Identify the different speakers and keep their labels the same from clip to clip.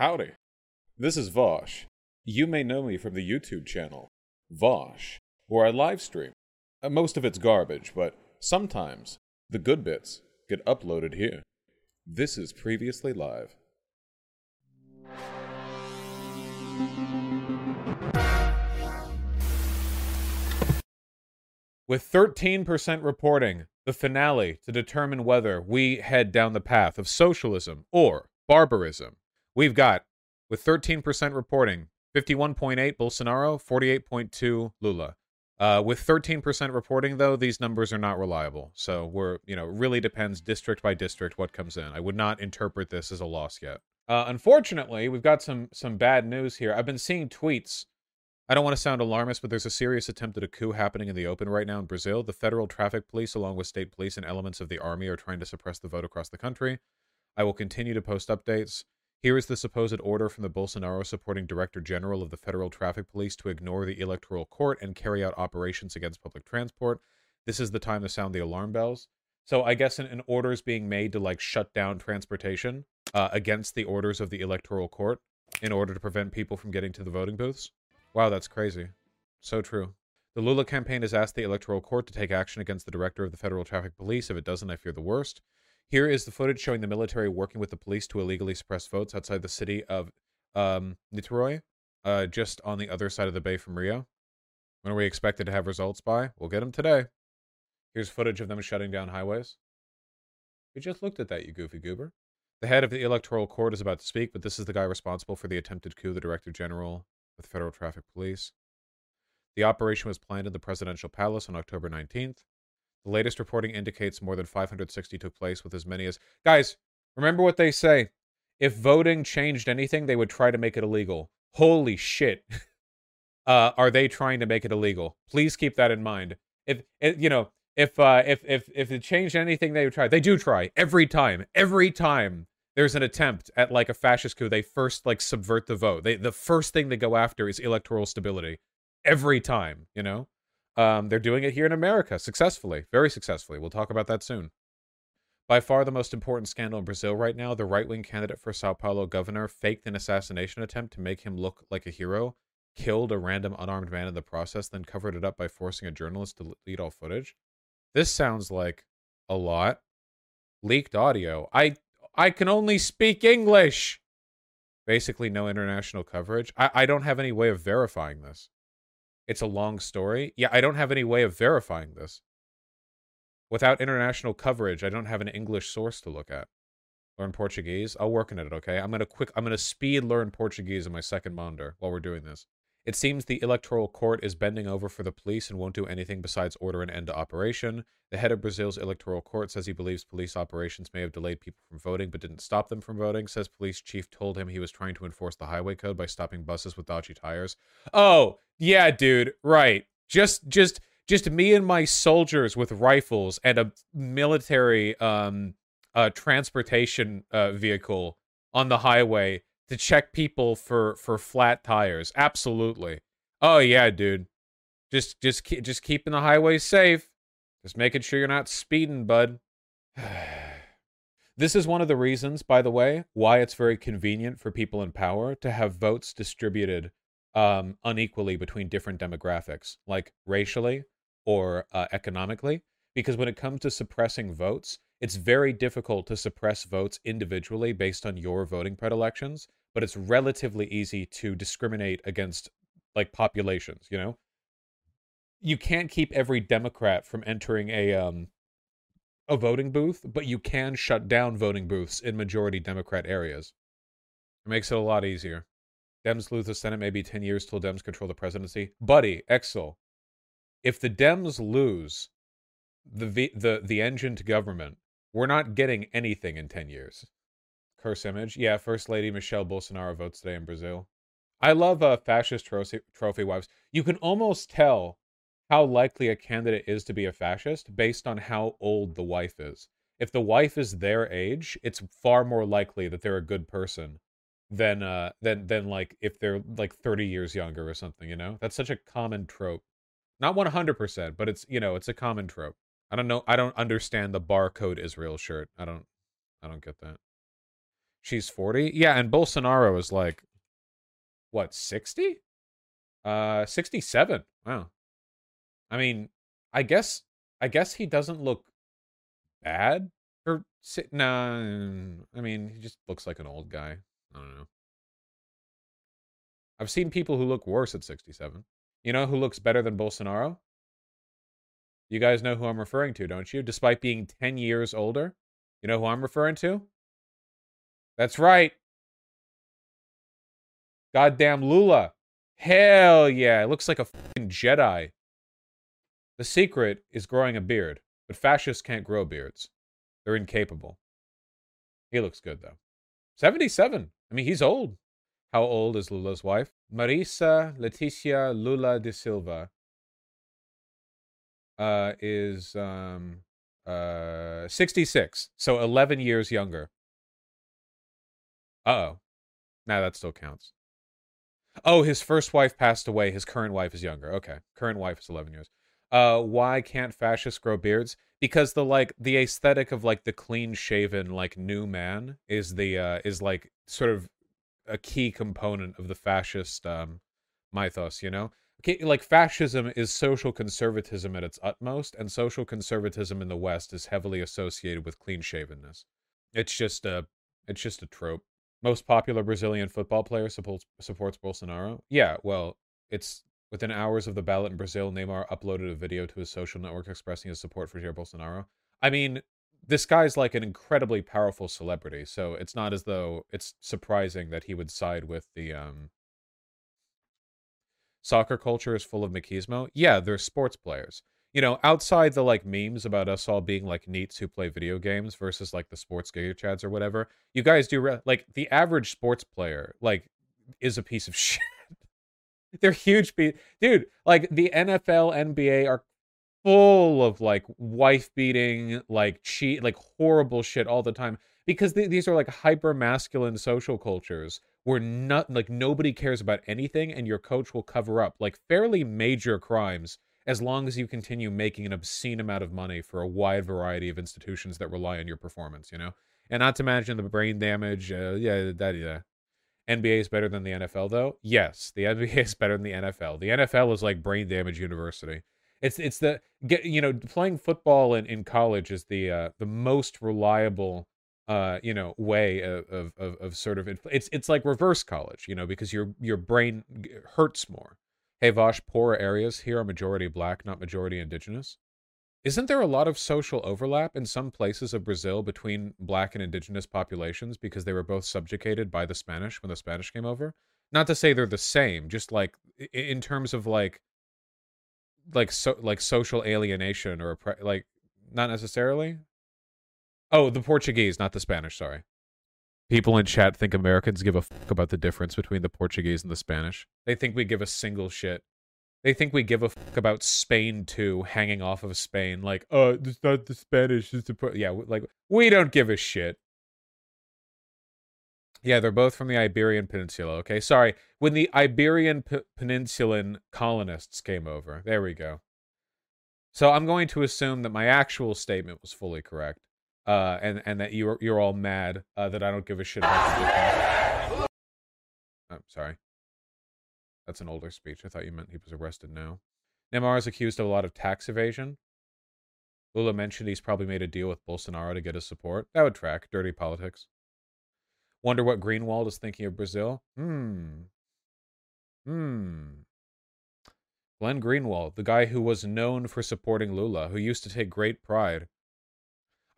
Speaker 1: Howdy. This is Vaush. You may know me from the YouTube channel, Vaush, where I live stream. Uh, most of it's garbage, but sometimes the good bits get uploaded here. This is Previously Live. With 13% reporting the finale to determine whether we head down the path of socialism or barbarism, we've got, with 13% reporting, 51.8 Bolsonaro, 48.2 Lula. Uh, with 13% reporting, though, these numbers are not reliable. So we're, you know, really depends district by district what comes in. I would not interpret this as a loss yet. Uh, unfortunately, we've got some some bad news here. I've been seeing tweets. I don't want to sound alarmist, but there's a serious attempt at a coup happening in the open right now in Brazil. The federal traffic police, along with state police and elements of the army, are trying to suppress the vote across the country. I will continue to post updates. Here is the supposed order from the Bolsonaro supporting Director General of the Federal Traffic Police to ignore the Electoral Court and carry out operations against public transport. This is the time to sound the alarm bells. So I guess an, an order is being made to like shut down transportation uh, against the orders of the Electoral Court in order to prevent people from getting to the voting booths. Wow, that's crazy. So true. The Lula campaign has asked the Electoral Court to take action against the director of the Federal Traffic Police. If it doesn't, I fear the worst. Here is the footage showing the military working with the police to illegally suppress votes outside the city of um, Niterói, uh, just on the other side of the bay from Rio. When are we expected to have results by? We'll get them today. Here's footage of them shutting down highways. We just looked at that, you goofy goober. The head of the Electoral Court is about to speak, but this is the guy responsible for the attempted coup, the Director General of the Federal Traffic Police. The operation was planned in the presidential palace on October 19th. The latest reporting indicates more than 560 took place, with as many as. Guys, remember what they say. If voting changed anything, they would try to make it illegal. Holy shit. uh, are they trying to make it illegal? Please keep that in mind. If, if you know, if uh, if if if it changed anything, they would try. They do try every time. Every time there's an attempt at like a fascist coup, they first like subvert the vote. They the first thing they go after is electoral stability. Every time, you know. Um, they're doing it here in America successfully, very successfully. We'll talk about that soon. By far the most important scandal in Brazil right now, the right wing candidate for Sao Paulo governor faked an assassination attempt to make him look like a hero, killed a random unarmed man in the process, then covered it up by forcing a journalist to delete all footage. This sounds like a lot. Leaked audio. I I can only speak English. Basically, no international coverage. I, I don't have any way of verifying this. It's a long story. Yeah, I don't have any way of verifying this. Without international coverage, I don't have an English source to look at. Learn Portuguese. I'll work on it, okay? I'm gonna quick I'm gonna speed learn Portuguese in my second monitor while we're doing this. It seems the Electoral Court is bending over for the police and won't do anything besides order an end to operation. The head of Brazil's Electoral Court says he believes police operations may have delayed people from voting but didn't stop them from voting. Says police chief told him he was trying to enforce the highway code by stopping buses with dodgy tires. Oh, yeah, dude, right. Just just just me and my soldiers with rifles and a military um uh transportation uh vehicle on the highway to check people for for flat tires. Absolutely. Oh yeah, dude. Just just just keeping the highway safe. Just making sure you're not speeding, bud. this is one of the reasons, by the way, why it's very convenient for people in power to have votes distributed um, unequally between different demographics, like racially or uh, economically. Because when it comes to suppressing votes, it's very difficult to suppress votes individually based on your voting predilections but it's relatively easy to discriminate against like populations, you know? You can't keep every Democrat from entering a um a voting booth, but you can shut down voting booths in majority Democrat areas. It makes it a lot easier. Dems lose the Senate, maybe 10 years till Dems control the presidency. Buddy, Exel, if the Dems lose the the the engine to government, we're not getting anything in 10 years. Curse image. Yeah, First Lady Michelle Bolsonaro votes today in Brazil. I love uh, fascist trophy, trophy wives. You can almost tell how likely a candidate is to be a fascist based on how old the wife is. If the wife is their age, it's far more likely that they're a good person than uh than than like if they're like 30 years younger or something, you know? That's such a common trope. Not 100%, but it's, you know, it's a common trope. I don't know I don't understand the barcode Israel shirt. I don't I don't get that. She's 40. Yeah, and Bolsonaro is like what, 60? Uh 67. Wow. I mean, I guess I guess he doesn't look bad or nah, I mean, he just looks like an old guy. I don't know. I've seen people who look worse at 67. You know who looks better than Bolsonaro? You guys know who I'm referring to, don't you? Despite being 10 years older. You know who I'm referring to? That's right. Goddamn Lula. Hell yeah. It looks like a fucking Jedi. The secret is growing a beard, but fascists can't grow beards. They're incapable. He looks good, though. 77. I mean, he's old. How old is Lula's wife? Marisa Leticia Lula da Silva uh, is um, uh, 66. So 11 years younger. Uh oh. Now that still counts. Oh, his first wife passed away. His current wife is younger. Okay. Current wife is 11 years. Uh, why can't fascists grow beards? Because the like the aesthetic of like the clean shaven like new man is the uh is like sort of a key component of the fascist um mythos, you know? Okay, like fascism is social conservatism at its utmost, and social conservatism in the West is heavily associated with clean shavenness. It's just a it's just a trope. Most popular Brazilian football player supports supports Bolsonaro. Yeah, well, it's within hours of the ballot in Brazil, Neymar uploaded a video to his social network expressing his support for Jair Bolsonaro. I mean, this guy's like an incredibly powerful celebrity, so it's not as though it's surprising that he would side with the um soccer culture is full of machismo. Yeah, they're sports players. You know, outside the like memes about us all being like neats who play video games versus like the sports giga chads or whatever, you guys do re- like the average sports player like is a piece of shit. they're huge, pe- dude. Like the NFL, NBA are full of like wife beating, like cheat, like horrible shit all the time because th- these are like hyper masculine social cultures where not like nobody cares about anything and your coach will cover up like fairly major crimes as long as you continue making an obscene amount of money for a wide variety of institutions that rely on your performance, you know? And not to mention the brain damage. Uh, yeah, that, yeah. NBA is better than the NFL, though? Yes, the NBA is better than the NFL. The NFL is like brain damage university. It's it's the get you know playing football in, in college is the uh, the most reliable uh, you know, way of, of, of sort of it's it's like reverse college, you know, because your your brain hurts more. Hey Vaush, poorer areas here are majority black, not majority indigenous. Isn't there a lot of social overlap in some places of Brazil between black and indigenous populations because they were both subjugated by the Spanish when the Spanish came over? Not to say they're the same, just like in terms of like like so like social alienation or like not necessarily Oh, the Portuguese, not the Spanish. Sorry. People in chat think Americans give a fuck about the difference between the Portuguese and the Spanish. They think we give a single shit. They think we give a fuck about Spain too, hanging off of Spain. Like, oh, it's not the Spanish, it's the yeah. Like, we don't give a shit. Yeah, they're both from the Iberian Peninsula. Okay, sorry. When the Iberian P- Peninsulan colonists came over, there we go. So I'm going to assume that my actual statement was fully correct uh, and and that you're you're all mad uh, that I don't give a shit about. I'm oh, sorry. That's an older speech. I thought you meant he was arrested now. Neymar is accused of a lot of tax evasion. Lula mentioned he's probably made a deal with Bolsonaro to get his support. That would track. Dirty politics. Wonder what Greenwald is thinking of Brazil. Hmm. Hmm. Glenn Greenwald, the guy who was known for supporting Lula, who used to take great pride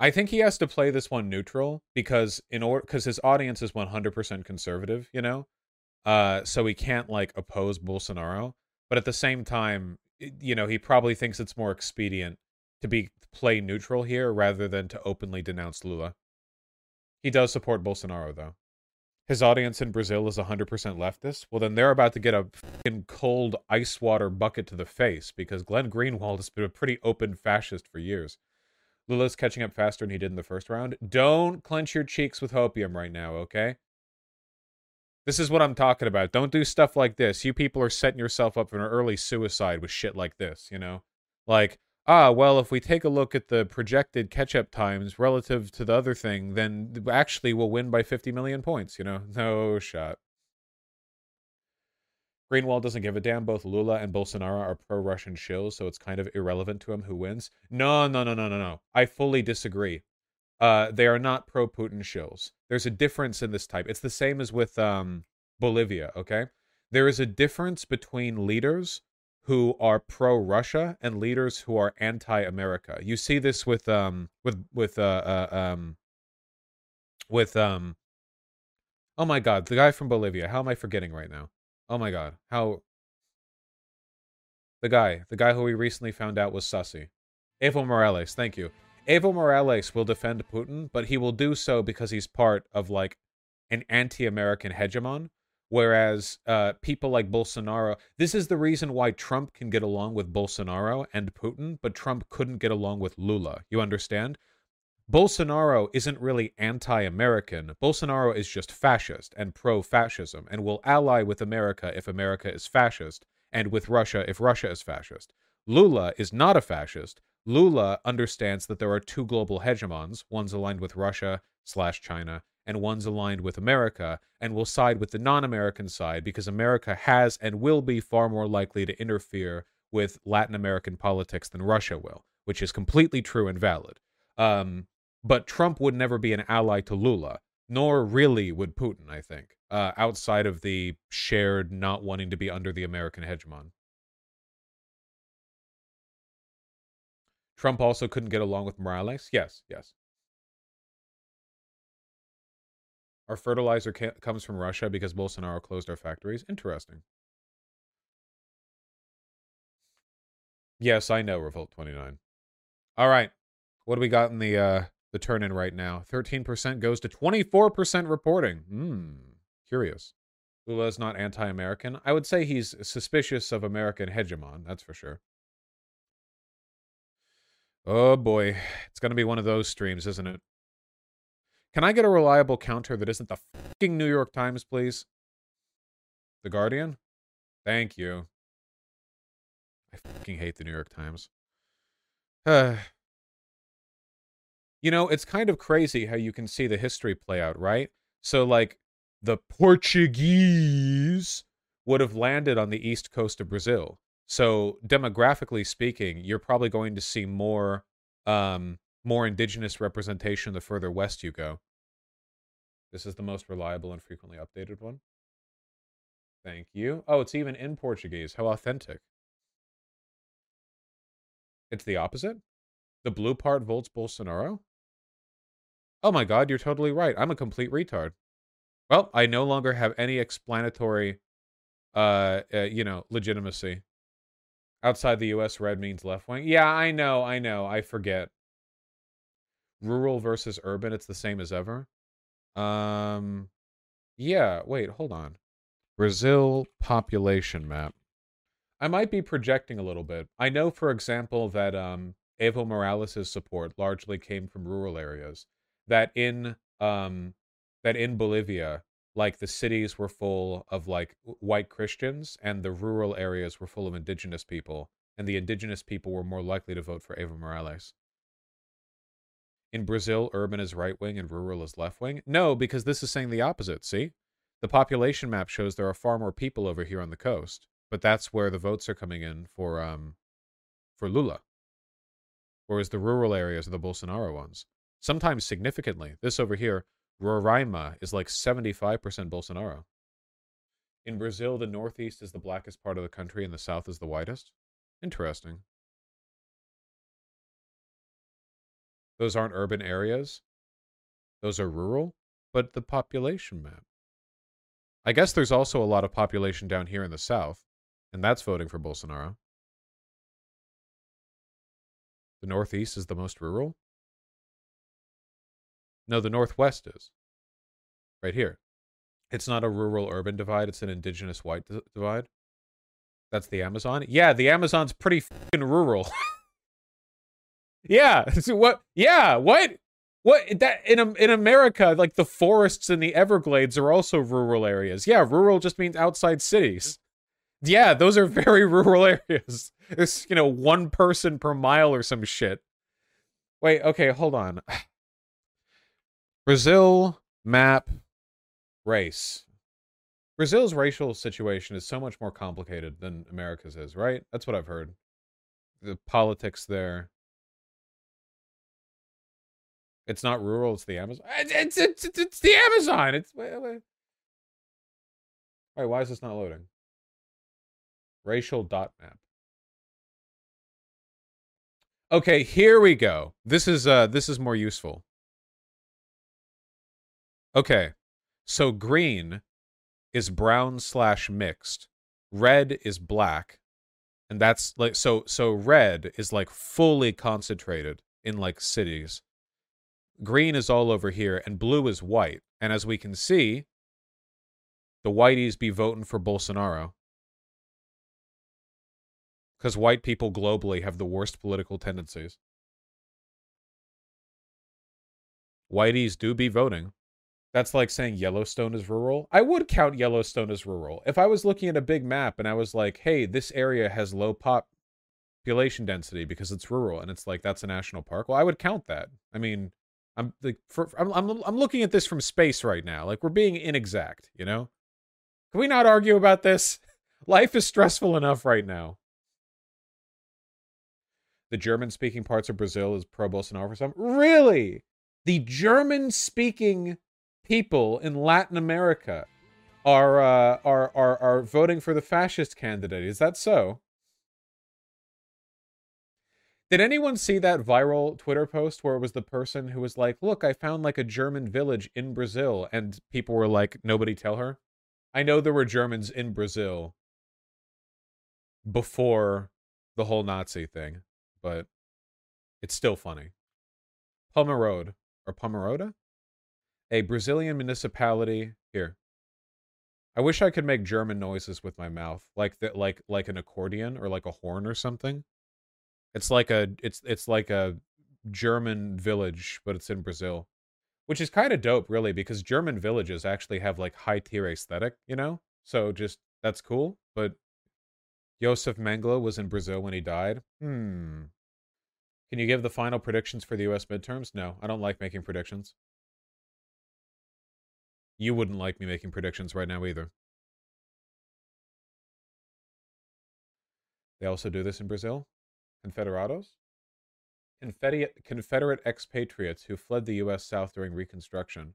Speaker 1: I think he has to play this one neutral because in order because his audience is 100% conservative, you know. Uh, so he can't like oppose Bolsonaro, but at the same time, you know, he probably thinks it's more expedient to be play neutral here rather than to openly denounce Lula. He does support Bolsonaro though. His audience in Brazil is 100% leftist. Well, then they're about to get a fucking cold ice water bucket to the face because Glenn Greenwald has been a pretty open fascist for years. Lula's catching up faster than he did in the first round. Don't clench your cheeks with hopium right now, okay? This is what I'm talking about. Don't do stuff like this. You people are setting yourself up for an early suicide with shit like this, you know? Like, ah, well, if we take a look at the projected catch-up times relative to the other thing, then actually we'll win by 50 million points, you know? No shot. Greenwald doesn't give a damn. Both Lula and Bolsonaro are pro-Russian shills, so it's kind of irrelevant to him who wins. No, no, no, no, no, no. I fully disagree. Uh, they are not pro-Putin shills. There's a difference in this type. It's the same as with um, Bolivia, okay? There is a difference between leaders who are pro-Russia and leaders who are anti-America. You see this with um with with uh, uh um with um Oh my god, the guy from Bolivia. How am I forgetting right now? Oh my god. How the guy, the guy who we recently found out was sussy. Evo Morales, thank you. Evo Morales will defend Putin, but he will do so because he's part of like an anti-American hegemon Whereas uh, people like Bolsonaro, this is the reason why Trump can get along with Bolsonaro and Putin, but Trump couldn't get along with Lula. You understand? Bolsonaro isn't really anti American. Bolsonaro is just fascist and pro fascism and will ally with America if America is fascist and with Russia if Russia is fascist. Lula is not a fascist. Lula understands that there are two global hegemons, one's aligned with Russia slash China and one's aligned with America and will side with the non American side because America has and will be far more likely to interfere with Latin American politics than Russia will, which is completely true and valid. Um, but Trump would never be an ally to Lula, nor really would Putin, I think, uh, outside of the shared not wanting to be under the American hegemon. Trump also couldn't get along with Morales. Yes, yes. Our fertilizer ca- comes from Russia because Bolsonaro closed our factories. Interesting. Yes, I know Revolt 29. All right. What do we got in the uh the turn in right now? 13% goes to 24% reporting. Hmm. Curious. Lula's not anti-American. I would say he's suspicious of American hegemon, that's for sure. Oh boy. It's going to be one of those streams, isn't it? Can I get a reliable counter that isn't the fucking New York Times, please? The Guardian? Thank you. I fucking hate the New York Times. You know, it's kind of crazy how you can see the history play out, right? So, like, the Portuguese would have landed on the east coast of Brazil. So, demographically speaking, you're probably going to see more um, more indigenous representation the further west you go. This is the most reliable and frequently updated one. Thank you. Oh, it's even in Portuguese. How authentic. It's the opposite? The blue part votes Bolsonaro? Oh my god, you're totally right. I'm a complete retard. Well, I no longer have any explanatory, uh, uh you know, legitimacy. Outside the U.S., red means left wing. Yeah, I know, I know. I forget rural versus urban, it's the same as ever. Um, yeah, wait, hold on. Brazil population map. I might be projecting a little bit. I know, for example, that um, Evo Morales' support largely came from rural areas. That in um, that in Bolivia, like the cities were full of like white Christians, and the rural areas were full of indigenous people, and the indigenous people were more likely to vote for Evo Morales. In Brazil, urban is right wing and rural is left wing? No, because this is saying the opposite, see? The population map shows there are far more people over here on the coast, but that's where the votes are coming in for um for Lula. Whereas the rural areas are the Bolsonaro ones. Sometimes significantly. This over here, Roraima is like 75% Bolsonaro. In Brazil, the northeast is the blackest part of the country and the south is the whitest. Interesting. Those aren't urban areas. Those are rural, but the population map. I guess there's also a lot of population down here in the south, and that's voting for Bolsonaro. The northeast is the most rural? No, the northwest is. Right here. It's not a rural urban divide, it's an indigenous white divide. That's the Amazon? Yeah, the Amazon's pretty fucking rural. Yeah. So what? Yeah. What? What that in in America, like the forests and the Everglades are also rural areas. Yeah, rural just means outside cities. Yeah, those are very rural areas. It's, you know, one person per mile or some shit. Wait, okay, hold on. Brazil map race. Brazil's racial situation is so much more complicated than America's is, right? That's what I've heard. The politics there. It's not rural, it's the Amazon. It's, it's, it's, it's the Amazon. It's wait, wait. Wait, why is this not loading? Racial dot map. Okay, here we go. This is uh this is more useful. Okay. So green is brown slash mixed. Red is black. And that's like so so red is like fully concentrated in like cities. Green is all over here and blue is white. And as we can see, the whiteys be voting for Bolsonaro. Because white people globally have the worst political tendencies. Whiteys do be voting. That's like saying Yellowstone is rural. I would count Yellowstone as rural. If I was looking at a big map and I was like, hey, this area has low population density because it's rural and it's like that's a national park, well, I would count that. I mean, I'm like for, I'm, I'm I'm looking at this from space right now. Like we're being inexact, you know? Can we not argue about this? Life is stressful enough right now. The German speaking parts of Brazil is pro Bolsonaro for some. Really? The German speaking people in Latin America are uh, are are are voting for the fascist candidate. Is that so? Did anyone see that viral Twitter post where it was the person who was like, "Look, I found like a German village in Brazil," and people were like, "Nobody tell her." I know there were Germans in Brazil before the whole Nazi thing, but it's still funny. Pomerode or Pomerode? A Brazilian municipality here. I wish I could make German noises with my mouth, like like like an accordion or like a horn or something. It's like a it's it's like a German village, but it's in Brazil, which is kind of dope, really, because German villages actually have like high tier aesthetic, you know. So just that's cool. But Josef Mengele was in Brazil when he died. Hmm. Can you give the final predictions for the U.S. midterms? No, I don't like making predictions. You wouldn't like me making predictions right now either. They also do this in Brazil. Confederados? Confederate, Confederate expatriates who fled the U.S. South during Reconstruction.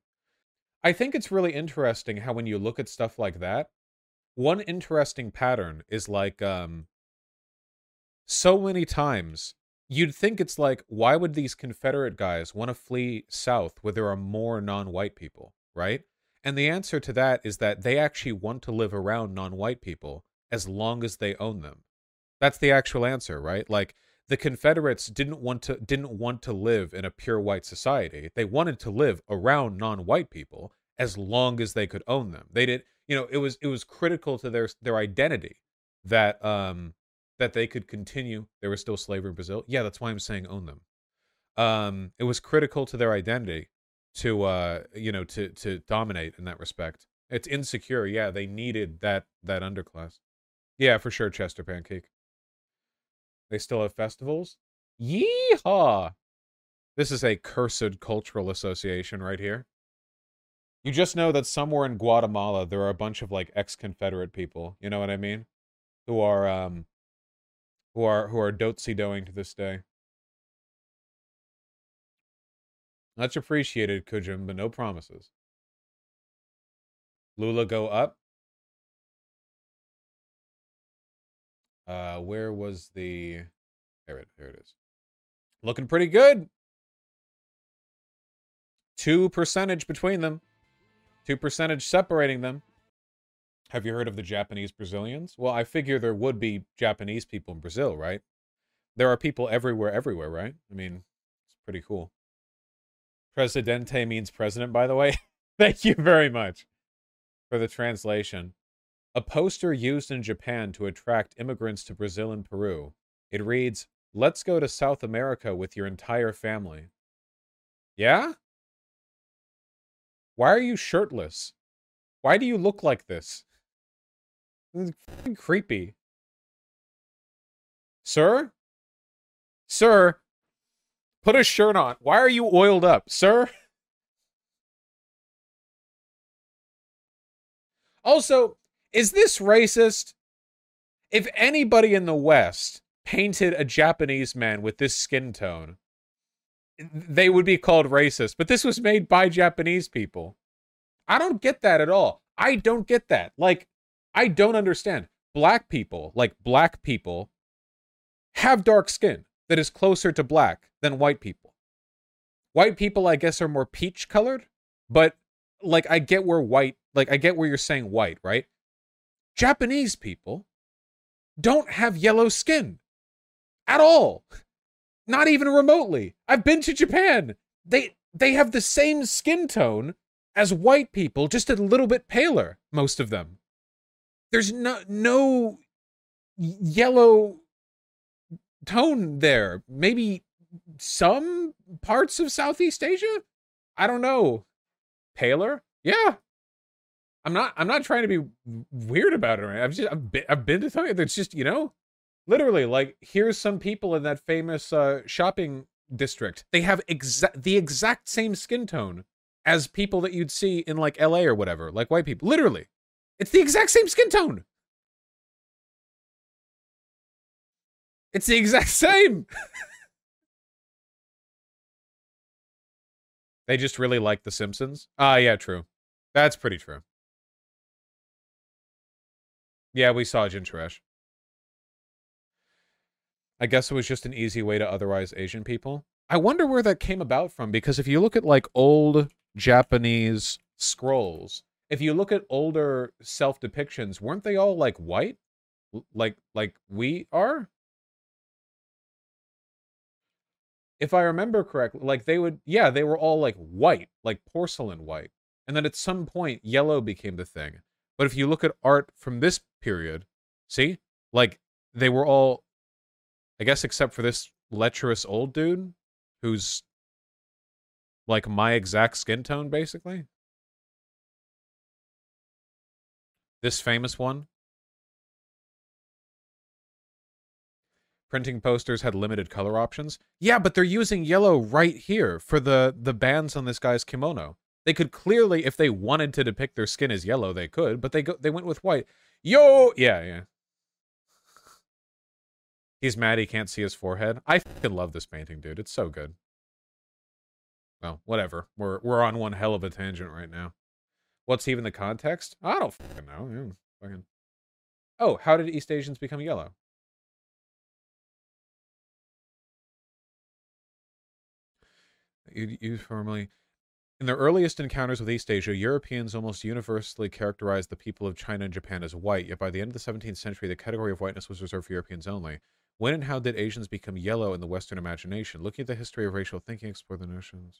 Speaker 1: I think it's really interesting how when you look at stuff like that, one interesting pattern is like um so many times you'd think it's like why would these confederate guys want to flee south where there are more non-white people right and the answer to that is that they actually want to live around non white people as long as they own them. That's the actual answer, right? Like the Confederates didn't want to didn't want to live in a pure white society. They wanted to live around non-white people as long as they could own them. They did, you know, it was it was critical to their their identity that um that they could continue. There was still slavery in Brazil. Yeah, that's why I'm saying own them. Um, it was critical to their identity to uh you know to to dominate in that respect. It's insecure. Yeah, they needed that that underclass. Yeah, for sure, Chester Pancake. They still have festivals. Yeehaw! This is a cursed cultural association right here. You just know that somewhere in Guatemala there are a bunch of like ex-Confederate people. You know what I mean? Who are um, who are who are dotsy doing to this day. Much appreciated, Kujum, but no promises. Lula go up. Uh, where was the... There it, there it is. Looking pretty good. Two percentage between them. Two percentage separating them. Have you heard of the Japanese Brazilians? Well, I figure there would be Japanese people in Brazil, right? There are people everywhere, everywhere, right? I mean, it's pretty cool. Presidente means president, by the way. Thank you very much for the translation. A poster used in Japan to attract immigrants to Brazil and Peru. It reads, Let's go to South America with your entire family. Yeah? Why are you shirtless? Why do you look like this? creepy. Sir? Sir? Put a shirt on. Why are you oiled up, sir? Also, is this racist? If anybody in the West painted a Japanese man with this skin tone, they would be called racist. But this was made by Japanese people. I don't get that at all. I don't get that. Like, I don't understand. Black people, like black people, have dark skin that is closer to black than white people. White people, I guess, are more peach colored, but like, I get where white, like, I get where you're saying white, right? Japanese people don't have yellow skin at all. Not even remotely. I've been to Japan. They they have the same skin tone as white people, just a little bit paler, most of them. There's no no yellow tone there. Maybe some parts of Southeast Asia? I don't know. Paler? Yeah. I'm not I'm not trying to be weird about it. I've just I've been, I've been to Tokyo. It's just, you know, literally like here's some people in that famous uh shopping district. They have exact the exact same skin tone as people that you'd see in like LA or whatever, like white people. Literally. It's the exact same skin tone. It's the exact same. they just really like The Simpsons. Ah, yeah, true. That's pretty true. Yeah, we saw Jinchuresh. I guess it was just an easy way to otherize Asian people. I wonder where that came about from because if you look at like old Japanese scrolls. If you look at older self depictions, weren't they all like white? Like like we are? If I remember correctly, like they would yeah, they were all like white, like porcelain white. And then at some point yellow became the thing. But if you look at art from this period, see? Like they were all I guess except for this lecherous old dude who's like my exact skin tone, basically. This famous one. Printing posters had limited color options. Yeah, but they're using yellow right here for the, the bands on this guy's kimono. They could clearly, if they wanted to depict their skin as yellow, they could, but they go, they went with white. Yo, yeah, yeah. He's mad he can't see his forehead. I fucking love this painting, dude. It's so good. Well, whatever. We're we're on one hell of a tangent right now. What's even the context? I don't fucking know. Yeah, fucking. Oh, how did East Asians become yellow? You formerly. In their earliest encounters with East Asia, Europeans almost universally characterized the people of China and Japan as white, yet by the end of the 17th century, the category of whiteness was reserved for Europeans only. When and how did Asians become yellow in the Western imagination? Looking at the history of racial thinking, explore the notions.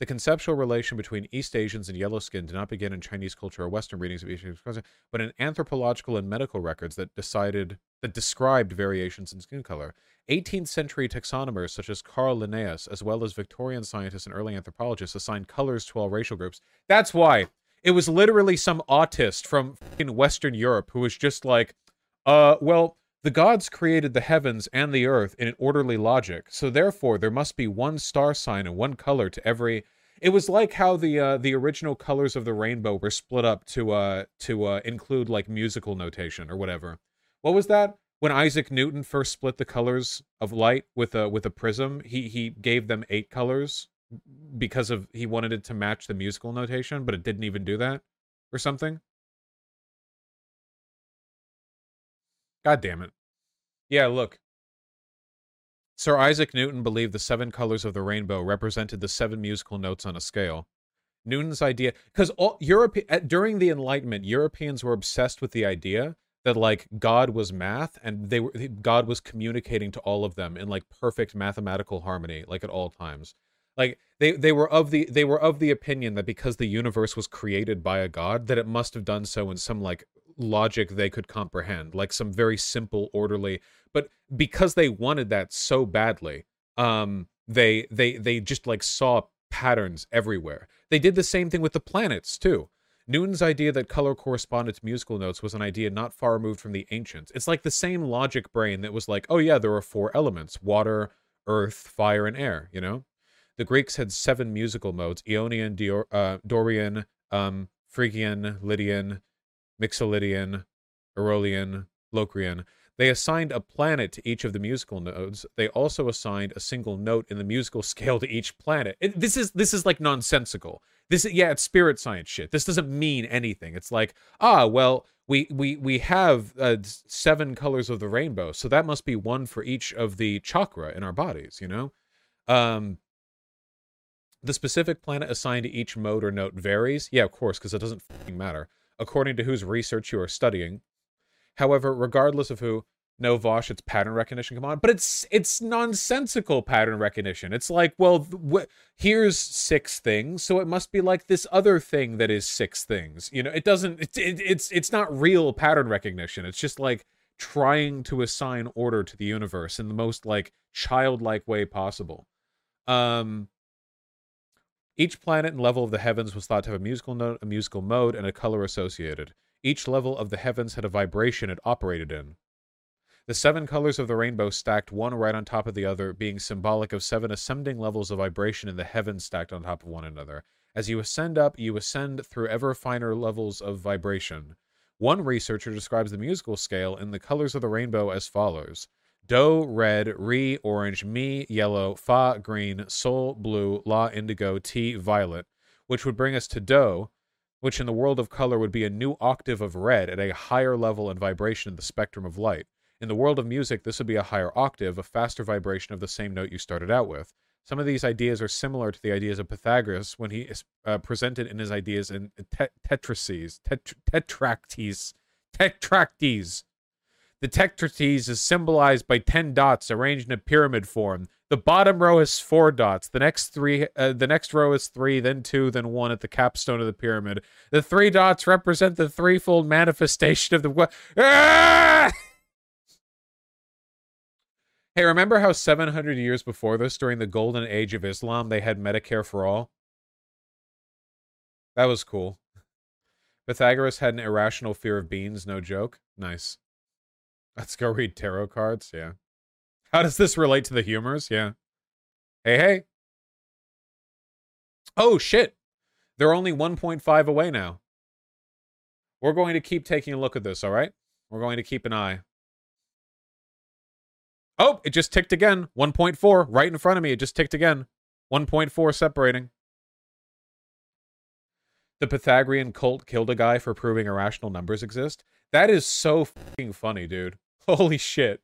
Speaker 1: The conceptual relation between East Asians and yellow skin did not begin in Chinese culture or Western readings of East Asian but in anthropological and medical records that decided that described variations in skin color. 18th century taxonomers such as Carl Linnaeus, as well as Victorian scientists and early anthropologists, assigned colors to all racial groups. That's why it was literally some autist from Western Europe who was just like, uh, well, the gods created the heavens and the earth in an orderly logic, so therefore there must be one star sign and one color to every. It was like how the uh, the original colors of the rainbow were split up to uh to uh, include like musical notation or whatever. What was that? When Isaac Newton first split the colors of light with a with a prism, he he gave them eight colors because of he wanted it to match the musical notation, but it didn't even do that or something. God damn it. Yeah, look. Sir Isaac Newton believed the seven colors of the rainbow represented the seven musical notes on a scale. Newton's idea, because all Europe eh, during the Enlightenment, Europeans were obsessed with the idea that like God was math, and they were God was communicating to all of them in like perfect mathematical harmony, like at all times. Like they they were of the they were of the opinion that because the universe was created by a god, that it must have done so in some like logic they could comprehend, like some very simple, orderly. But because they wanted that so badly, um, they they they just like saw patterns everywhere. They did the same thing with the planets too. Newton's idea that color corresponded to musical notes was an idea not far removed from the ancients. It's like the same logic brain that was like, oh yeah, there are four elements water, earth, fire, and air, you know? The Greeks had seven musical modes Ionian, Dior, uh, Dorian, um, Phrygian, Lydian, Mixolydian, Aeolian, Locrian. They assigned a planet to each of the musical nodes. They also assigned a single note in the musical scale to each planet. It, this is this is like nonsensical. This is yeah, it's spirit science shit. This doesn't mean anything. It's like ah well, we we we have uh, seven colors of the rainbow, so that must be one for each of the chakra in our bodies. You know, um, the specific planet assigned to each mode or note varies. Yeah, of course, because it doesn't matter according to whose research you are studying. However, regardless of who, no Vaush, it's pattern recognition. Come on, but it's it's nonsensical pattern recognition. It's like, well, here's six things, so it must be like this other thing that is six things. You know, it doesn't. It's it, it's it's not real pattern recognition. It's just like trying to assign order to the universe in the most like childlike way possible. Um, each planet and level of the heavens was thought to have a musical note, a musical mode, and a color associated. Each level of the heavens had a vibration it operated in. The seven colors of the rainbow stacked one right on top of the other, being symbolic of seven ascending levels of vibration in the heavens stacked on top of one another. As you ascend up, you ascend through ever finer levels of vibration. One researcher describes the musical scale in the colors of the rainbow as follows Do, red, re, orange, mi, yellow, fa, green, sol, blue, la, indigo, ti, violet, which would bring us to do, which in the world of color would be a new octave of red at a higher level and vibration in the spectrum of light. In the world of music, this would be a higher octave, a faster vibration of the same note you started out with. Some of these ideas are similar to the ideas of Pythagoras when he uh, presented in his ideas in te- tetraces, tet- tetractes, tetractes. The tetraces is symbolized by 10 dots arranged in a pyramid form. The bottom row is four dots. The next three, uh, the next row is three, then two, then one at the capstone of the pyramid. The three dots represent the threefold manifestation of the. Ah! hey, remember how 700 years before this, during the golden age of Islam, they had Medicare for all? That was cool. Pythagoras had an irrational fear of beans, no joke. Nice. Let's go read tarot cards. Yeah. How does this relate to the humors? Yeah. Hey, hey. Oh, shit. They're only 1.5 away now. We're going to keep taking a look at this, all right? We're going to keep an eye. Oh, it just ticked again. 1.4 right in front of me. It just ticked again. 1.4 separating. The Pythagorean cult killed a guy for proving irrational numbers exist. That is so fucking funny, dude. Holy shit.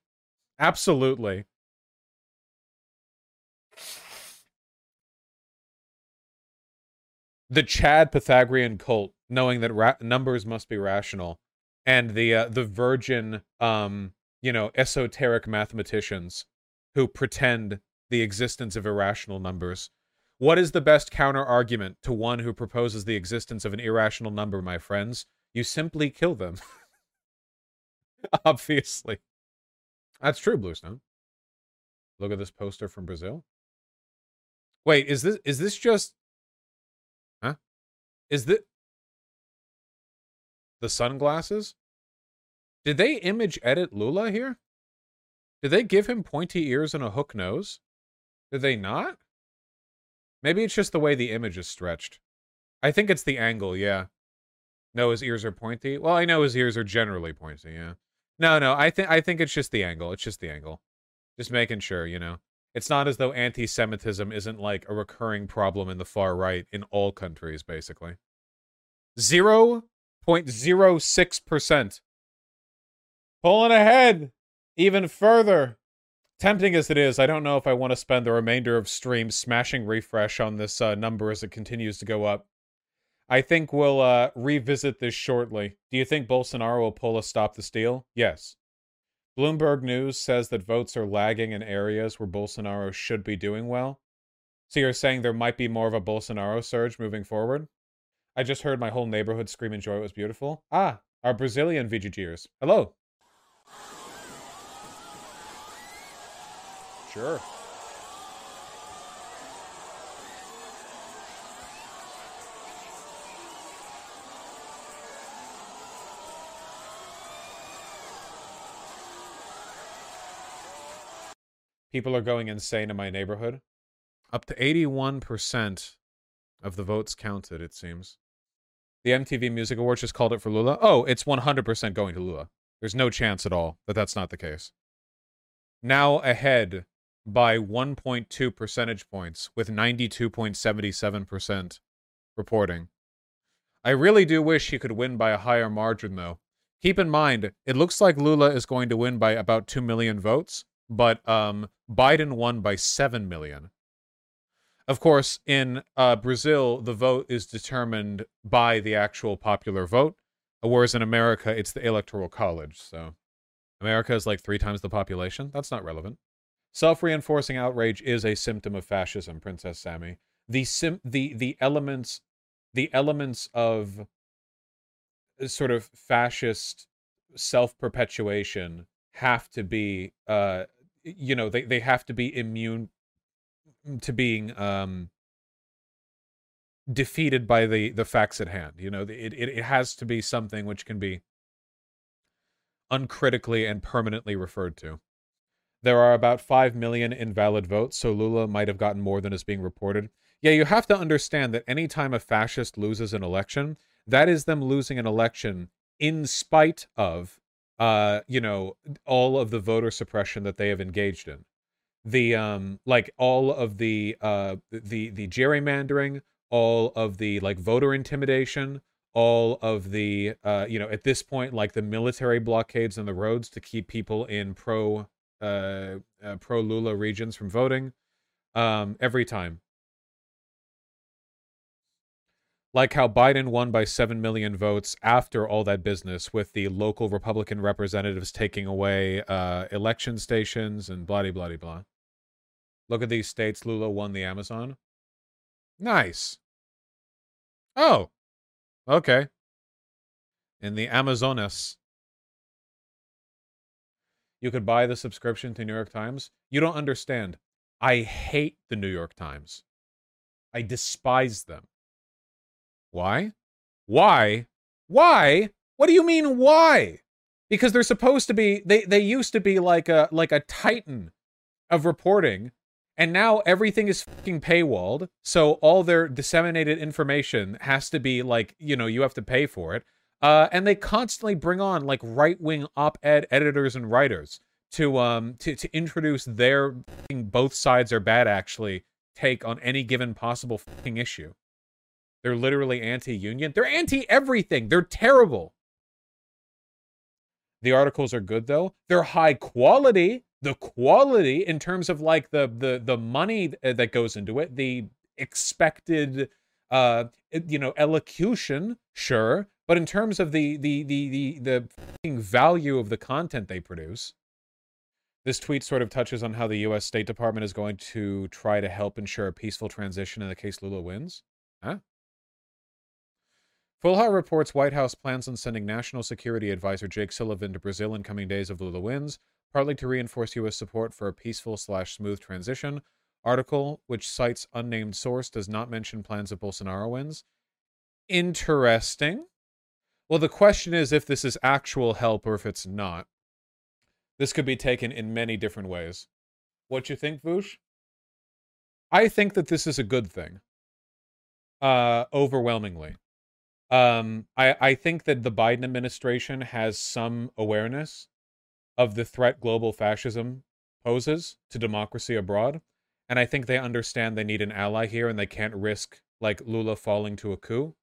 Speaker 1: Absolutely. The Chad Pythagorean cult, knowing that numbers must be rational, and the uh, the virgin, um, you know, esoteric mathematicians who pretend the existence of irrational numbers. What is the best counter argument to one who proposes the existence of an irrational number, my friends? You simply kill them. Obviously. That's true, Bluestone. Look at this poster from Brazil. Wait, is this is this just Huh? Is this the sunglasses? Did they image edit Lula here? Did they give him pointy ears and a hook nose? Did they not? Maybe it's just the way the image is stretched. I think it's the angle, yeah. No, his ears are pointy. Well, I know his ears are generally pointy, yeah. No, no, I think I think it's just the angle. It's just the angle. Just making sure, you know. It's not as though anti-Semitism isn't like a recurring problem in the far right in all countries, basically. Zero point zero six percent. Pulling ahead even further. Tempting as it is, I don't know if I want to spend the remainder of stream smashing refresh on this uh, number as it continues to go up. I think we'll uh, revisit this shortly. Do you think Bolsonaro will pull a stop the steal? Yes. Bloomberg News says that votes are lagging in areas where Bolsonaro should be doing well. So you're saying there might be more of a Bolsonaro surge moving forward? I just heard my whole neighborhood scream and joy it was beautiful. Ah, our Brazilian VGGers. Hello. Sure. People are going insane in my neighborhood. Up to 81% of the votes counted, it seems. The MTV Music Awards just called it for Lula. Oh, it's 100% going to Lula. There's no chance at all that that's not the case. Now ahead by 1.2 percentage points with 92.77% reporting. I really do wish he could win by a higher margin, though. Keep in mind, it looks like Lula is going to win by about 2 million votes, but um, Biden won by 7 million. Of course, in uh, Brazil, the vote is determined by the actual popular vote, whereas in America, it's the Electoral College. So America is like three times the population. That's not relevant. Self reinforcing outrage is a symptom of fascism, Princess Sammy. The, sim- the, the elements the elements of sort of fascist self-perpetuation have to be uh you know they, they have to be immune to being um defeated by the the facts at hand you know it, it, it has to be something which can be uncritically and permanently referred to. There are about 5 million invalid votes so lula might have gotten more than is being reported. Yeah you have to understand that anytime a fascist loses an election that is them losing an election in spite of uh you know all of the voter suppression that they have engaged in. The um like all of the uh the the gerrymandering all of the like voter intimidation all of the uh you know at this point like the military blockades on the roads to keep people in pro uh, uh pro lula regions from voting um every time like how Biden won by 7 million votes after all that business with the local Republican representatives taking away uh, election stations and blah, blah, blah, blah. Look at these states Lula won the Amazon. Nice. Oh, okay. In the Amazonas, you could buy the subscription to New York Times. You don't understand. I hate the New York Times. I despise them. Why? Why? Why? What do you mean why? Because they're supposed to be they they used to be like a like a titan of reporting and now everything is fucking paywalled. So all their disseminated information has to be like, you know, you have to pay for it. Uh, and they constantly bring on like right-wing op-ed editors and writers to um to to introduce their both sides are bad actually take on any given possible issue. They're literally anti-union. They're anti-everything. They're terrible. The articles are good though. They're high quality. The quality in terms of like the the the money uh, that goes into it, the expected uh you know elocution, sure, but in terms of the the the the the value of the content they produce, this tweet sort of touches on how the U.S. State Department is going to try to help ensure a peaceful transition in the case Lula wins. Huh? Full reports White House plans on sending National Security Advisor Jake Sullivan to Brazil in coming days of Lula wins, partly to reinforce U.S. support for a peaceful slash smooth transition. Article, which cites unnamed source, does not mention plans if Bolsonaro wins. Interesting. Well, the question is if this is actual help or if it's not. This could be taken in many different ways. What you think, Vaush? I think that this is a good thing. Uh, overwhelmingly. Um, I, I think that the Biden administration has some awareness of the threat global fascism poses to democracy abroad. And I think they understand they need an ally here and they can't risk like Lula falling to a coup.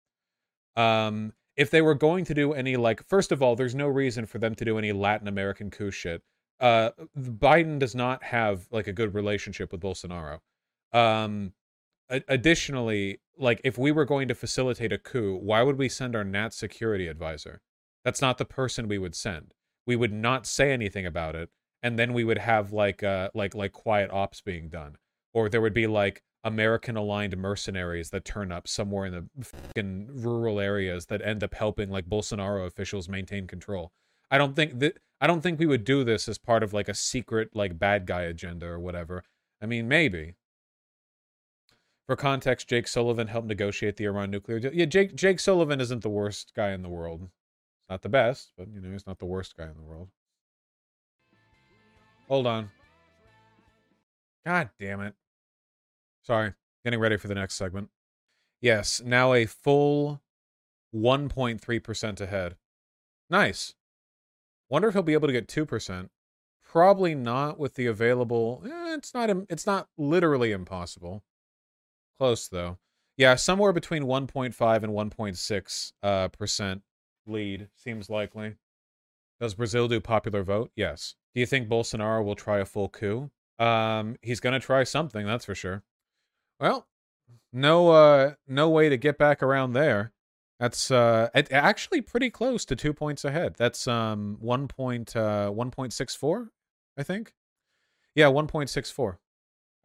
Speaker 1: Um, if they were going to do any like first of all, there's no reason for them to do any Latin American coup shit. Uh, Biden does not have like a good relationship with Bolsonaro. Um, additionally, like if we were going to facilitate a coup, why would we send our Nat security advisor? That's not the person we would send. We would not say anything about it, and then we would have like uh like like quiet ops being done, or there would be like American aligned mercenaries that turn up somewhere in the fucking rural areas that end up helping like Bolsonaro officials maintain control. I don't think that I don't think we would do this as part of like a secret like bad guy agenda or whatever. I mean, maybe, for context, Jake Sullivan helped negotiate the Iran nuclear deal. Yeah, Jake Jake Sullivan isn't the worst guy in the world. Not the best, but you know, he's not the worst guy in the world. Hold on. God damn it. Sorry, getting ready for the next segment. Yes, now a full 1.3% ahead. Nice. Wonder if he'll be able to get 2%. Probably not with the available. Eh, it's not it's not literally impossible. Close though. Yeah, somewhere between 1.5 and 1.6 uh, percent lead seems likely. Does Brazil do popular vote? Yes. Do you think Bolsonaro will try a full coup? Um, he's gonna try something, that's for sure. Well, no, uh, no way to get back around there. That's uh, actually pretty close to two points ahead. That's um, one point, uh, one point six four, I think. Yeah, one point six four.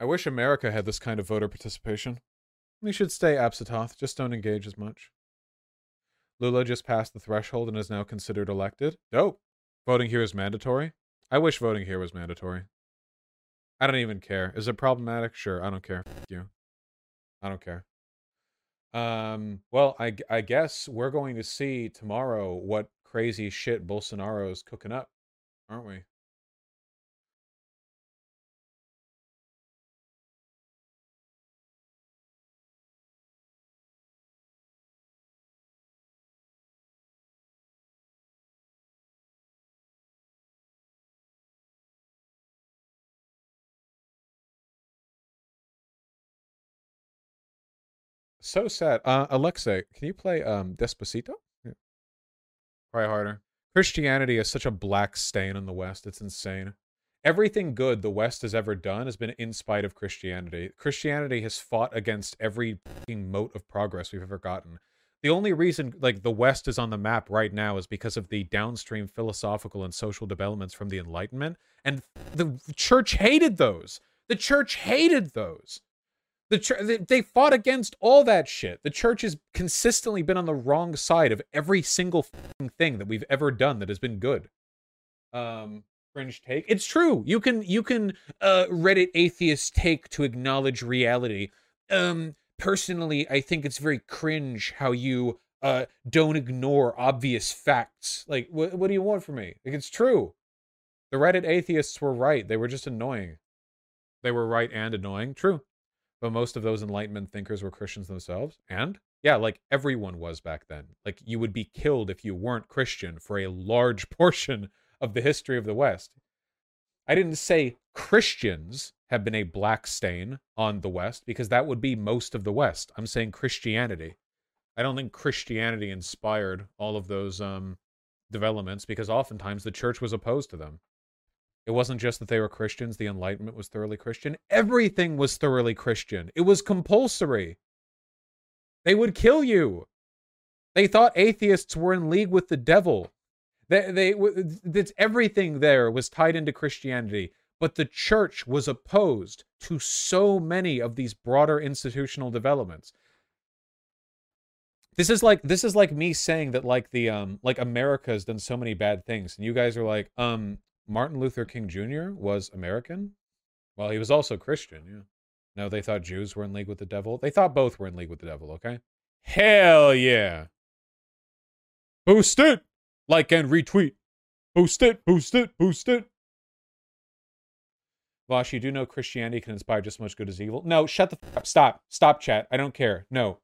Speaker 1: I wish America had this kind of voter participation. We should stay Absatoth. Just don't engage as much. Lula just passed the threshold and is now considered elected. Dope. Voting here is mandatory. I wish voting here was mandatory. I don't even care. Is it problematic? Sure, I don't care. Fuck you. I don't care. Um, well, I, I guess we're going to see tomorrow what crazy shit Bolsonaro's cooking up, aren't we? So sad. Uh, Alexa, can you play um Despacito? Yeah. Try harder. Christianity is such a black stain on the West. It's insane. Everything good the West has ever done has been in spite of Christianity. Christianity has fought against every moat of progress we've ever gotten. The only reason like the West is on the map right now is because of the downstream philosophical and social developments from the Enlightenment, and the church hated those. The church hated those. The they fought against all that shit. The church has consistently been on the wrong side of every single thing that we've ever done that has been good. Um, fringe take. It's true. You can you can uh Reddit atheist take to acknowledge reality. Um, personally, I think it's very cringe how you uh don't ignore obvious facts. Like, what what do you want from me? Like, it's true. The Reddit atheists were right. They were just annoying. They were right and annoying. True but most of those Enlightenment thinkers were Christians themselves. And yeah, like everyone was back then. Like you would be killed if you weren't Christian for a large portion of the history of the West. I didn't say Christians have been a black stain on the West because that would be most of the West. I'm saying Christianity. I don't think Christianity inspired all of those um, developments because oftentimes the church was opposed to them. It wasn't just that they were Christians, the Enlightenment was thoroughly Christian. Everything was thoroughly Christian. It was compulsory. They would kill you. They thought atheists were in league with the devil. They, they, everything there was tied into Christianity. But the church was opposed to so many of these broader institutional developments. This is like this is like me saying that like the um like America has done so many bad things, and you guys are like um Martin Luther King Jr. was American. Well, he was also Christian, yeah. No, they thought Jews were in league with the devil. They thought both were in league with the devil, okay? Hell yeah. Boost it! Like and retweet. Boost it, boost it, boost it. Vaush, you do know Christianity can inspire just as much good as evil? No, shut the up. Stop. Stop, chat. I don't care. No.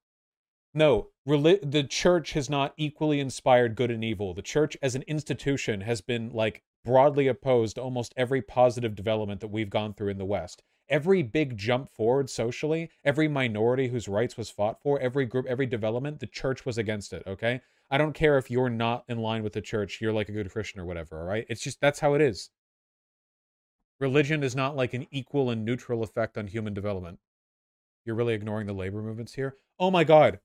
Speaker 1: No. Reli- the church has not equally inspired good and evil. The church as an institution has been like broadly opposed almost every positive development that we've gone through in the West. Every big jump forward socially, every minority whose rights was fought for, every group, every development, the church was against it, okay? I don't care if you're not in line with the church, you're like a good Christian or whatever, all right? It's just that's how it is. Religion is not like an equal and neutral effect on human development. You're really ignoring the labor movements here? Oh my God.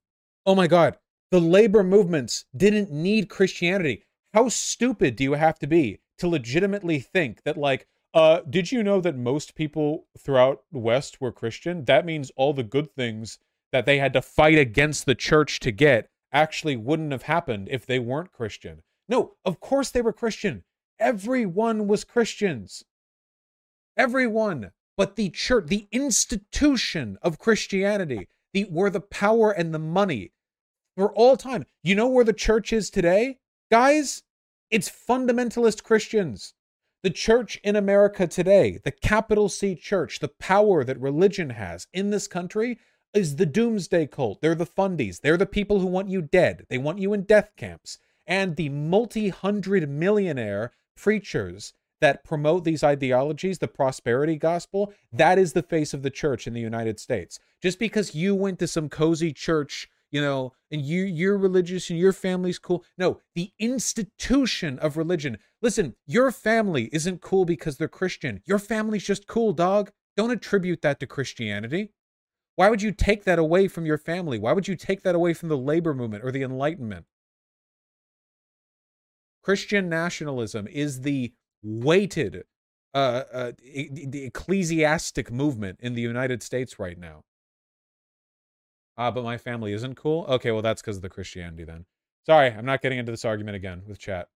Speaker 1: Oh my God. The labor movements didn't need Christianity. How stupid do you have to be to legitimately think that like uh did you know that most people throughout the west were christian? That means all the good things that they had to fight against the church to get actually wouldn't have happened if they weren't christian. No of course they were christian. Everyone was christians. Everyone. But the church the institution of christianity the where the power and the money for all time. You know where the church is today? Guys it's fundamentalist Christians. The church in America today, the capital C church, the power that religion has in this country is the doomsday cult. They're the fundies. They're the people who want you dead. They want you in death camps. And the multi hundred millionaire preachers that promote these ideologies, the prosperity gospel, that is the face of the church in the United States. Just because you went to some cozy church, you know, and you you're religious and your family's cool. No, the institution of religion. Listen, your family isn't cool because they're Christian. Your family's just cool, dog. Don't attribute that to Christianity. Why would you take that away from your family? Why would you take that away from the labor movement or the Enlightenment? Christian nationalism is the weighted uh, uh, the ecclesiastic movement in the United States right now. Ah, uh, but my family isn't cool. Okay, well that's because of the Christianity then. Sorry, I'm not getting into this argument again with chat.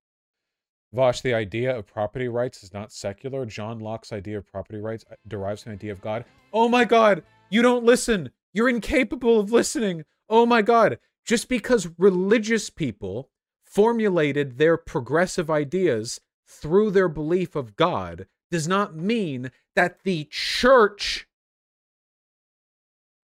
Speaker 1: Vaush, the idea of property rights is not secular. John Locke's idea of property rights uh, derives from the idea of God. Oh my God, you don't listen. You're incapable of listening. Oh my God. Just because religious people formulated their progressive ideas through their belief of God does not mean that the church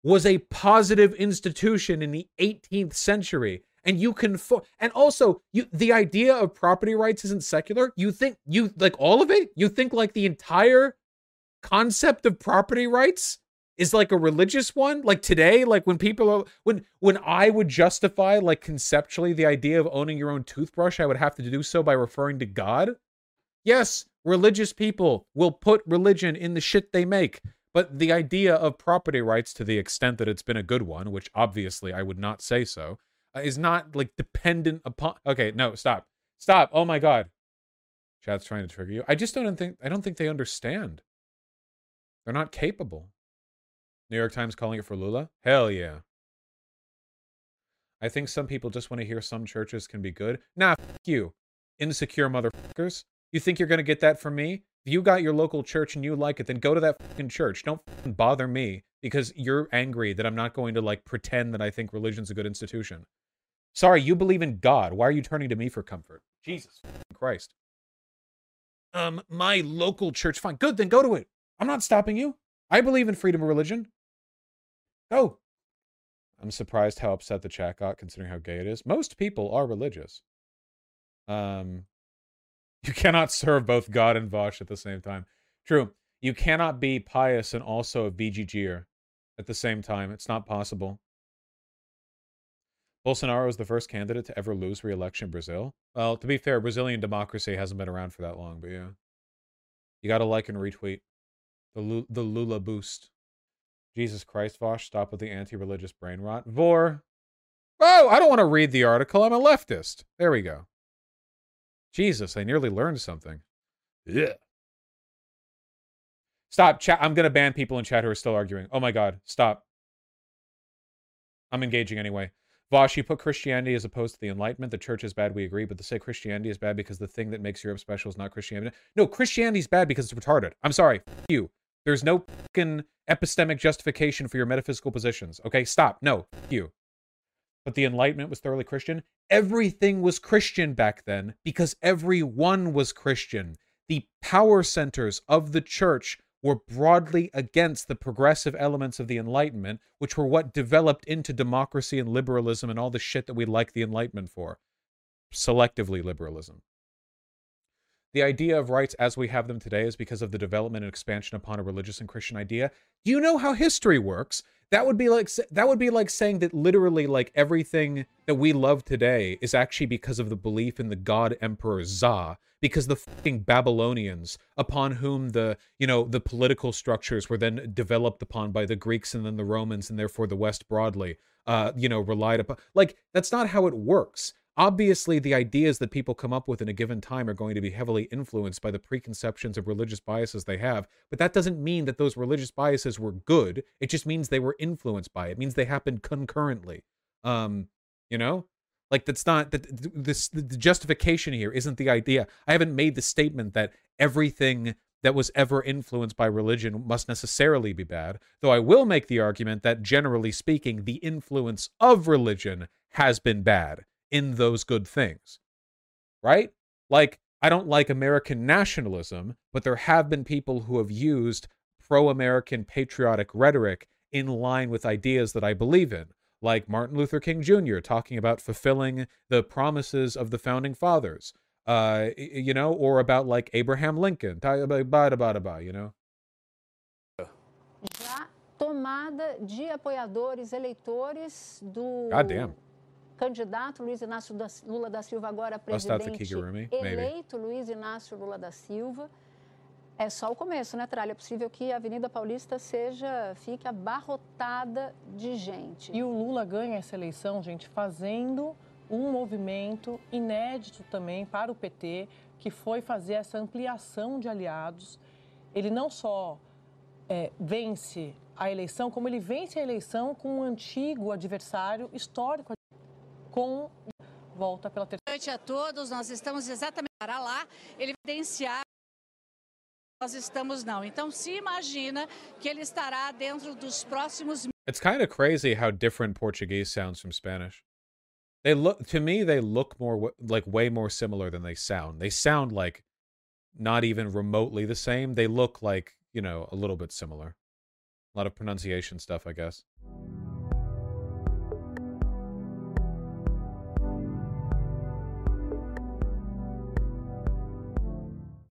Speaker 1: was a positive institution in the 18th century. And you can fo- and also you the idea of property rights isn't secular. You think you like all of it? You think like the entire concept of property rights is like a religious one? Like today like when people are when when i would justify like conceptually the idea of owning your own toothbrush i would have to do so by referring to god? Yes religious people will put religion in the shit they make but the idea of property rights to the extent that it's been a good one which obviously i would not say so uh, is not like dependent upon okay no stop stop oh my god chat's trying to trigger you i just don't think i don't think they understand they're not capable New York Times calling it for Lula? Hell yeah. I think some people just want to hear some churches can be good. Nah, f- you. Insecure motherfuckers. You think you're to get that from me? If you got your local church and you like it, then go to that fucking church. Don't fucking bother me because you're angry that I'm not going to like pretend that I think religion's a good institution. Sorry, you believe in God. Why are you turning to me for comfort? Jesus Christ. Um, my local church, fine. Good, then go to it. I'm not stopping you. I believe in freedom of religion. Oh. I'm surprised how upset the chat got considering how gay it is. Most people are religious. Um you cannot serve both God and Vaush at the same time. True. You cannot be pious and also a BGGer at the same time. It's not possible. Bolsonaro is the first candidate to ever lose re-election in Brazil. Well, to be fair, Brazilian democracy hasn't been around for that long, but yeah. You got to like and retweet the the Lula boost. Jesus Christ, Vaush, stop with the anti-religious brain rot. Vor. Oh, I don't want to read the article. I'm a leftist. There we go. Jesus, I nearly learned something. Yeah. Stop. Chat. I'm going to ban people in chat who are still arguing. Oh my God. Stop. I'm engaging anyway. Vaush, you put Christianity as opposed to the Enlightenment. The church is bad, we agree, but to say Christianity is bad because the thing that makes Europe special is not Christianity. No, Christianity is bad because it's retarded. I'm sorry. F you. There's no fucking epistemic justification for your metaphysical positions. Okay, stop. No, you. But the Enlightenment was thoroughly Christian. Everything was Christian back then because everyone was Christian. The power centers of the church were broadly against the progressive elements of the Enlightenment, which were what developed into democracy and liberalism and all the shit that we like the Enlightenment for. Selectively liberalism. The idea of rights as we have them today is because of the development and expansion upon a religious and Christian idea. You know how history works? That would be like that would be like saying that literally like everything that we love today is actually because of the belief in the god emperor Za because the fucking Babylonians upon whom the you know the political structures were then developed upon by the Greeks and then the Romans and therefore the West broadly uh you know relied upon like that's not how it works Obviously, the ideas that people come up with in a given time are going to be heavily influenced by the preconceptions of religious biases they have, but that doesn't mean that those religious biases were good. It just means they were influenced by it. it means they happened concurrently. Um, you know? Like that's not that this the justification here isn't the idea. I haven't made the statement that everything that was ever influenced by religion must necessarily be bad, though I will make the argument that generally speaking, the influence of religion has been bad in those good things. Right? Like I don't like American nationalism, but there have been people who have used pro American patriotic rhetoric in line with ideas that I believe in, like Martin Luther King Jr. talking about fulfilling the promises of the founding fathers, uh, you know, or about like Abraham Lincoln, you know.
Speaker 2: Já tomada de apoiadores, eleitores do candidato Luiz Inácio Lula da Silva, agora presidente eleito Luiz Inácio Lula da Silva. É só o começo, né, Tralha? É possível que a Avenida Paulista seja, fique abarrotada de gente.
Speaker 3: E o Lula ganha essa eleição, gente, fazendo um movimento inédito também para o PT, que foi fazer essa ampliação de aliados. Ele não só é, vence a eleição, como ele vence a eleição com um antigo adversário histórico, com volta pela terceira.
Speaker 4: Boa noite a todos, nós estamos exatamente para lá, ele evidenciar nós estamos não. Então se imagina que ele estará dentro dos próximos
Speaker 1: It's kind of crazy how different Portuguese sounds from Spanish. They look to me they look more like way more similar than they sound. They sound like not even remotely the same. They look like, you know, a little bit similar. A lot of pronunciation stuff, I guess.